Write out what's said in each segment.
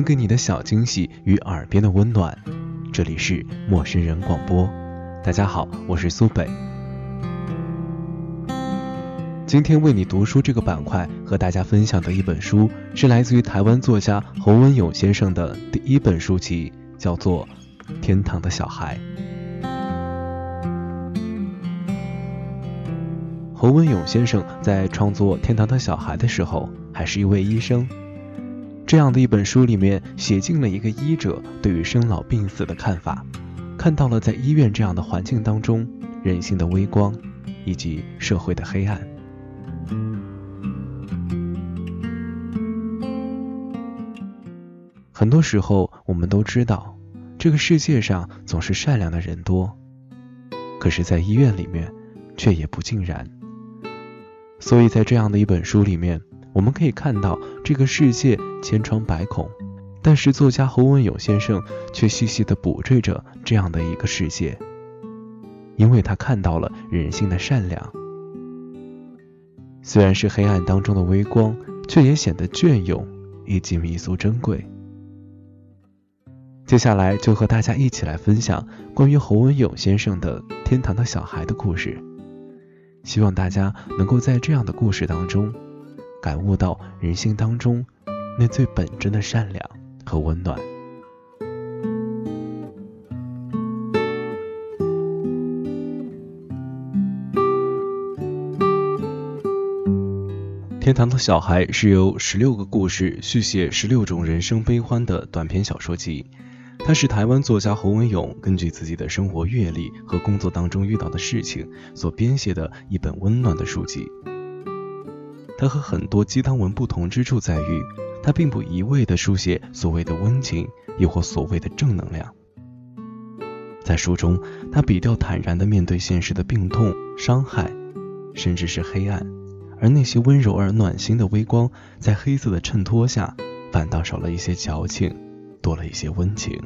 能给你的小惊喜与耳边的温暖。这里是陌生人广播，大家好，我是苏北。今天为你读书这个板块和大家分享的一本书，是来自于台湾作家侯文勇先生的第一本书籍，叫做《天堂的小孩》。侯文勇先生在创作《天堂的小孩》的时候，还是一位医生。这样的一本书里面，写尽了一个医者对于生老病死的看法，看到了在医院这样的环境当中，人性的微光，以及社会的黑暗。很多时候，我们都知道，这个世界上总是善良的人多，可是，在医院里面，却也不尽然。所以在这样的一本书里面，我们可以看到这个世界千疮百孔，但是作家侯文勇先生却细细的捕缀着这样的一个世界，因为他看到了人性的善良。虽然是黑暗当中的微光，却也显得隽永以及弥足珍贵。接下来就和大家一起来分享关于侯文勇先生的《天堂的小孩》的故事。希望大家能够在这样的故事当中，感悟到人性当中那最本真的善良和温暖。《天堂的小孩》是由十六个故事续写十六种人生悲欢的短篇小说集。它是台湾作家侯文勇根据自己的生活阅历和工作当中遇到的事情所编写的一本温暖的书籍。它和很多鸡汤文不同之处在于，它并不一味的书写所谓的温情，亦或所谓的正能量。在书中，他笔调坦然的面对现实的病痛、伤害，甚至是黑暗，而那些温柔而暖心的微光，在黑色的衬托下，反倒少了一些矫情。多了一些温情，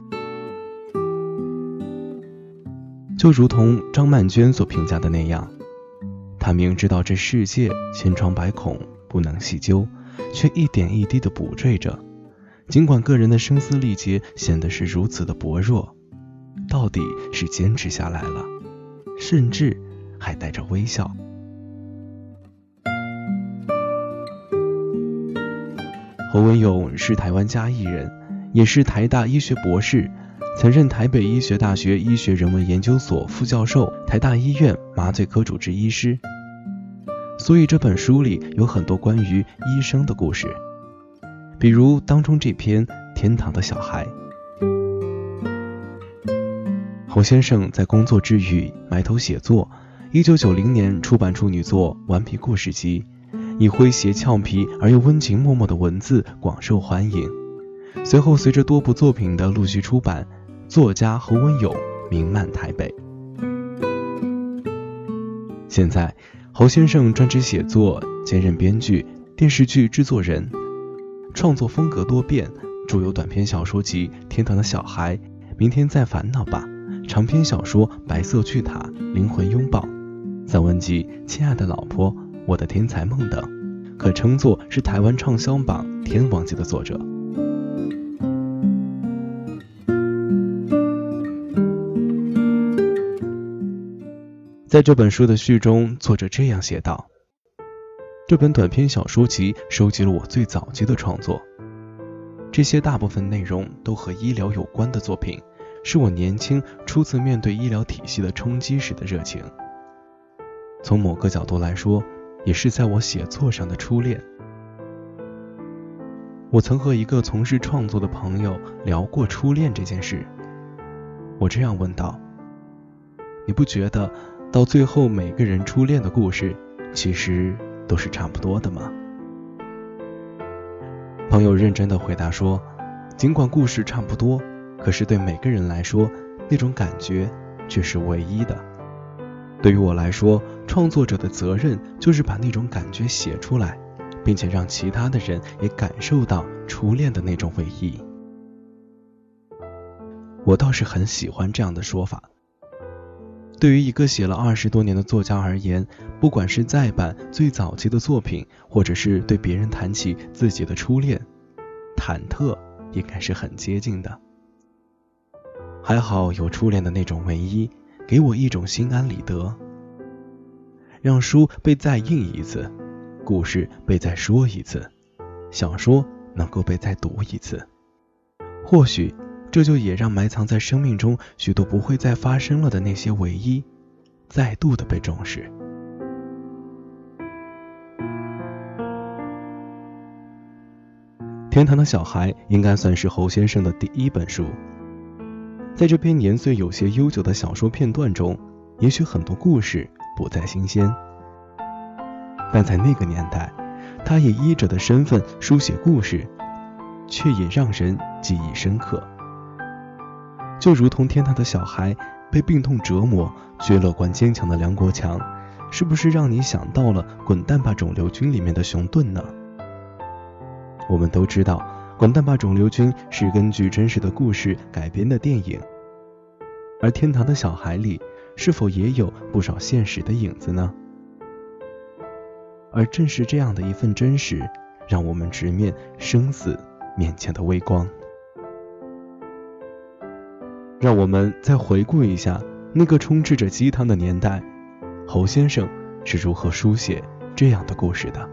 就如同张曼娟所评价的那样，她明知道这世界千疮百孔不能细究，却一点一滴的补缀着。尽管个人的声嘶力竭显得是如此的薄弱，到底是坚持下来了，甚至还带着微笑。侯文勇是台湾嘉义人。也是台大医学博士，曾任台北医学大学医学人文研究所副教授，台大医院麻醉科主治医师。所以这本书里有很多关于医生的故事，比如当中这篇《天堂的小孩》。侯先生在工作之余埋头写作，一九九零年出版处女作《顽皮故事集》，以诙谐俏皮而又温情脉脉的文字广受欢迎。随后，随着多部作品的陆续出版，作家侯文勇名漫台北。现在，侯先生专职写作，兼任编剧、电视剧制作人，创作风格多变，著有短篇小说集《天堂的小孩》《明天再烦恼吧》，长篇小说《白色巨塔》《灵魂拥抱》，散文集《亲爱的老婆》《我的天才梦》等，可称作是台湾畅销榜天王级的作者。在这本书的序中，作者这样写道：“这本短篇小说集收集了我最早期的创作，这些大部分内容都和医疗有关的作品，是我年轻初次面对医疗体系的冲击时的热情。从某个角度来说，也是在我写作上的初恋。我曾和一个从事创作的朋友聊过初恋这件事，我这样问道：你不觉得？”到最后，每个人初恋的故事其实都是差不多的吗？朋友认真的回答说：“尽管故事差不多，可是对每个人来说，那种感觉却是唯一的。对于我来说，创作者的责任就是把那种感觉写出来，并且让其他的人也感受到初恋的那种唯一。我倒是很喜欢这样的说法。”对于一个写了二十多年的作家而言，不管是再版最早期的作品，或者是对别人谈起自己的初恋，忐忑应该是很接近的。还好有初恋的那种唯一，给我一种心安理得。让书被再印一次，故事被再说一次，小说能够被再读一次，或许这就也让埋藏在生命中许多不会再发生了的那些唯一，再度的被重视。天堂的小孩应该算是侯先生的第一本书。在这篇年岁有些悠久的小说片段中，也许很多故事不再新鲜，但在那个年代，他以医者的身份书写故事，却也让人记忆深刻。就如同天堂的小孩被病痛折磨却乐观坚强的梁国强，是不是让你想到了《滚蛋吧肿瘤君》里面的熊顿呢？我们都知道，《滚蛋吧，肿瘤君》是根据真实的故事改编的电影，而《天堂的小孩》里是否也有不少现实的影子呢？而正是这样的一份真实，让我们直面生死面前的微光。让我们再回顾一下那个充斥着鸡汤的年代，侯先生是如何书写这样的故事的？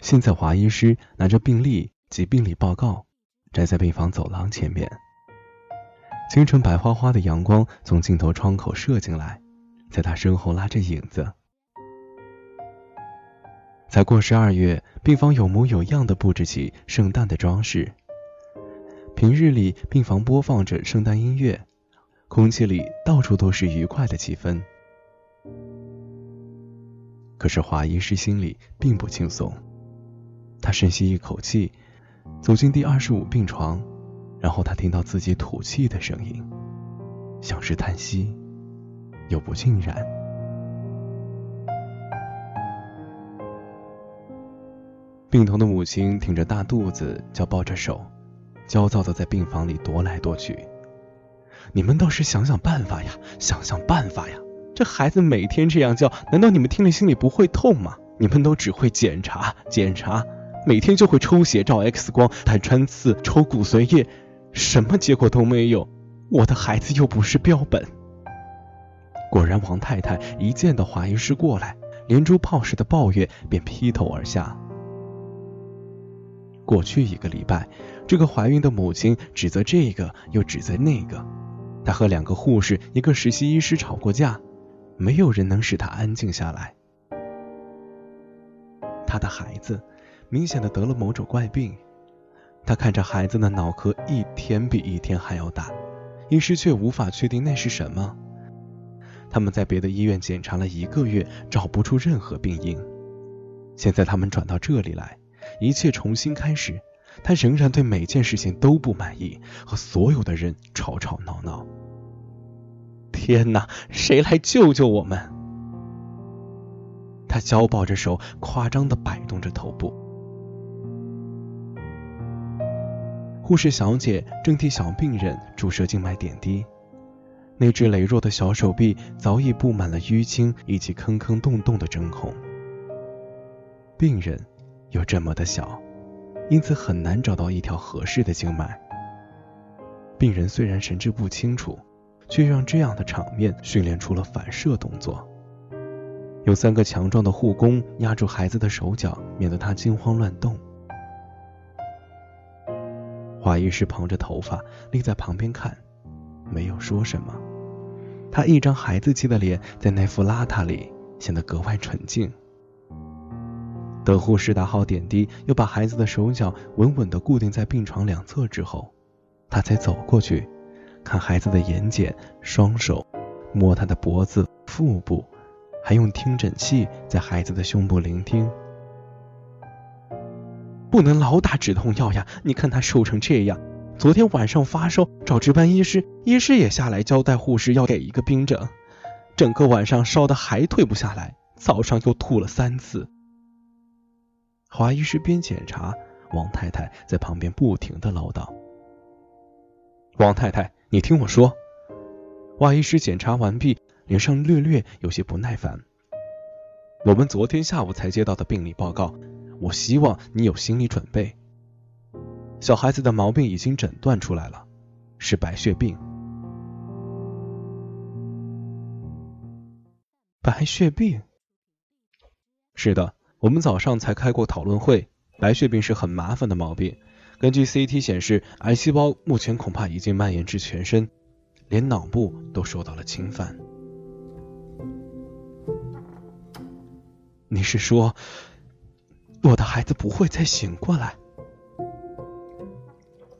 现在，华医师拿着病历及病理报告，站在病房走廊前面。清晨白花花的阳光从镜头窗口射进来，在他身后拉着影子。才过十二月，病房有模有样的布置起圣诞的装饰。平日里，病房播放着圣诞音乐，空气里到处都是愉快的气氛。可是华医师心里并不轻松。他深吸一口气，走进第二十五病床，然后他听到自己吐气的声音，像是叹息，又不尽然。病童的母亲挺着大肚子，叫抱着手，焦躁的在病房里踱来踱去。你们倒是想想办法呀，想想办法呀！这孩子每天这样叫，难道你们听了心里不会痛吗？你们都只会检查，检查。每天就会抽血、照 X 光、打穿刺、抽骨髓液，什么结果都没有。我的孩子又不是标本。果然，王太太一见到华医师过来，连珠炮似的抱怨便劈头而下。过去一个礼拜，这个怀孕的母亲指责这个又指责那个，她和两个护士、一个实习医师吵过架，没有人能使她安静下来。她的孩子。明显的得了某种怪病，他看着孩子的脑壳一天比一天还要大，医师却无法确定那是什么。他们在别的医院检查了一个月，找不出任何病因。现在他们转到这里来，一切重新开始。他仍然对每件事情都不满意，和所有的人吵吵闹闹。天哪，谁来救救我们？他交抱着手，夸张的摆动着头部。护士小姐正替小病人注射静脉点滴，那只羸弱的小手臂早已布满了淤青以及坑坑洞洞的针孔。病人又这么的小，因此很难找到一条合适的静脉。病人虽然神志不清楚，却让这样的场面训练出了反射动作。有三个强壮的护工压住孩子的手脚，免得他惊慌乱动。华医师蓬着头发立在旁边看，没有说什么。他一张孩子气的脸在那副邋遢里显得格外纯净。等护士打好点滴，又把孩子的手脚稳稳地固定在病床两侧之后，他才走过去，看孩子的眼睑、双手，摸他的脖子、腹部，还用听诊器在孩子的胸部聆听。不能老打止痛药呀！你看他瘦成这样，昨天晚上发烧，找值班医师，医师也下来交代护士要给一个冰枕，整个晚上烧的还退不下来，早上又吐了三次。华医师边检查，王太太在旁边不停的唠叨：“王太太，你听我说。”华医师检查完毕，脸上略略有些不耐烦。我们昨天下午才接到的病理报告，我希望你有心理准备。小孩子的毛病已经诊断出来了，是白血病。白血病？是的，我们早上才开过讨论会。白血病是很麻烦的毛病，根据 CT 显示，癌细胞目前恐怕已经蔓延至全身，连脑部都受到了侵犯。你是说，我的孩子不会再醒过来？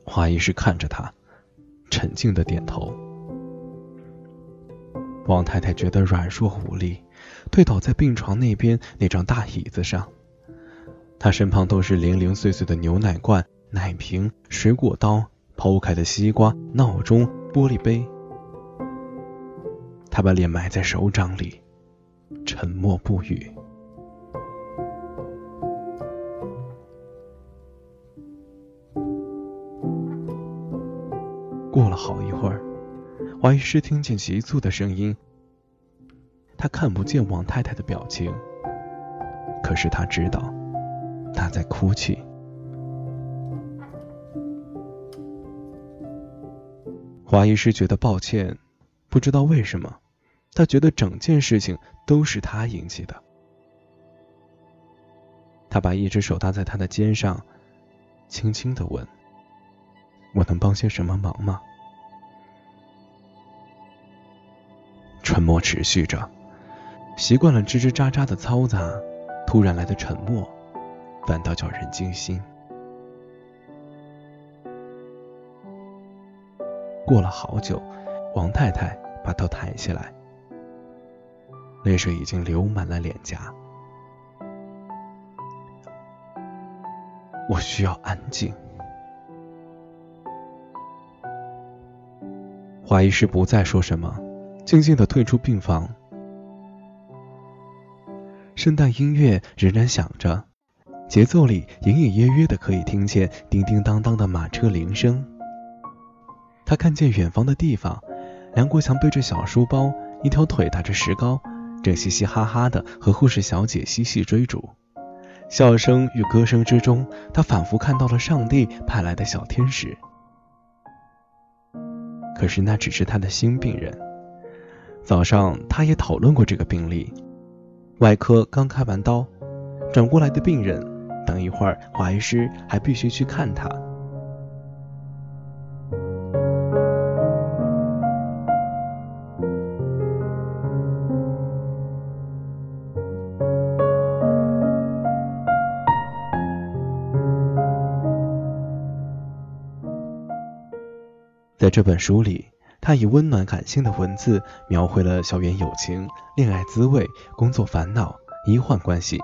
华医师看着他，沉静的点头。王太太觉得软弱无力，推倒在病床那边那张大椅子上。她身旁都是零零碎碎的牛奶罐、奶瓶、水果刀、剖开的西瓜、闹钟、玻璃杯。他把脸埋在手掌里，沉默不语。好一会儿，华医师听见急促的声音。他看不见王太太的表情，可是他知道她在哭泣。华医师觉得抱歉，不知道为什么，他觉得整件事情都是他引起的。他把一只手搭在他的肩上，轻轻的问。我能帮些什么忙吗？默持续着，习惯了吱吱喳喳的嘈杂，突然来的沉默，反倒叫人惊心。过了好久，王太太把头抬起来，泪水已经流满了脸颊。我需要安静。华医师不再说什么，静静的退出病房。圣诞音乐仍然响着，节奏里隐隐约约的可以听见叮叮当当的马车铃声。他看见远方的地方，梁国强背着小书包，一条腿打着石膏，正嘻嘻哈哈的和护士小姐嬉戏追逐。笑声与歌声之中，他仿佛看到了上帝派来的小天使。可是那只是他的新病人。早上他也讨论过这个病例。外科刚开完刀，转过来的病人，等一会儿华医师还必须去看他。在这本书里，他以温暖感性的文字描绘了校园友情、恋爱滋味、工作烦恼、医患关系，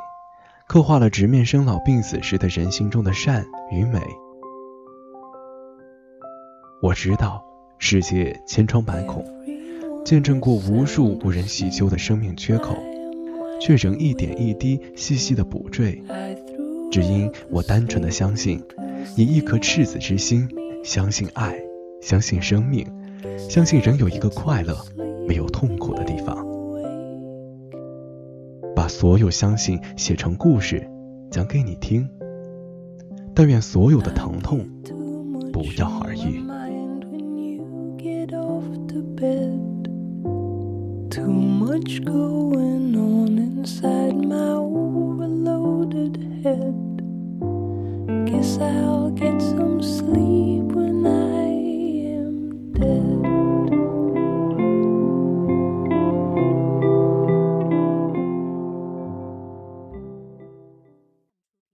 刻画了直面生老病死时的人心中的善与美。我知道世界千疮百孔，见证过无数无人细究的生命缺口，却仍一点一滴细细的补缀，只因我单纯的相信，以一颗赤子之心，相信爱。相信生命，相信人有一个快乐、没有痛苦的地方。把所有相信写成故事，讲给你听。但愿所有的疼痛不药而愈。Guess I'll get some sleep.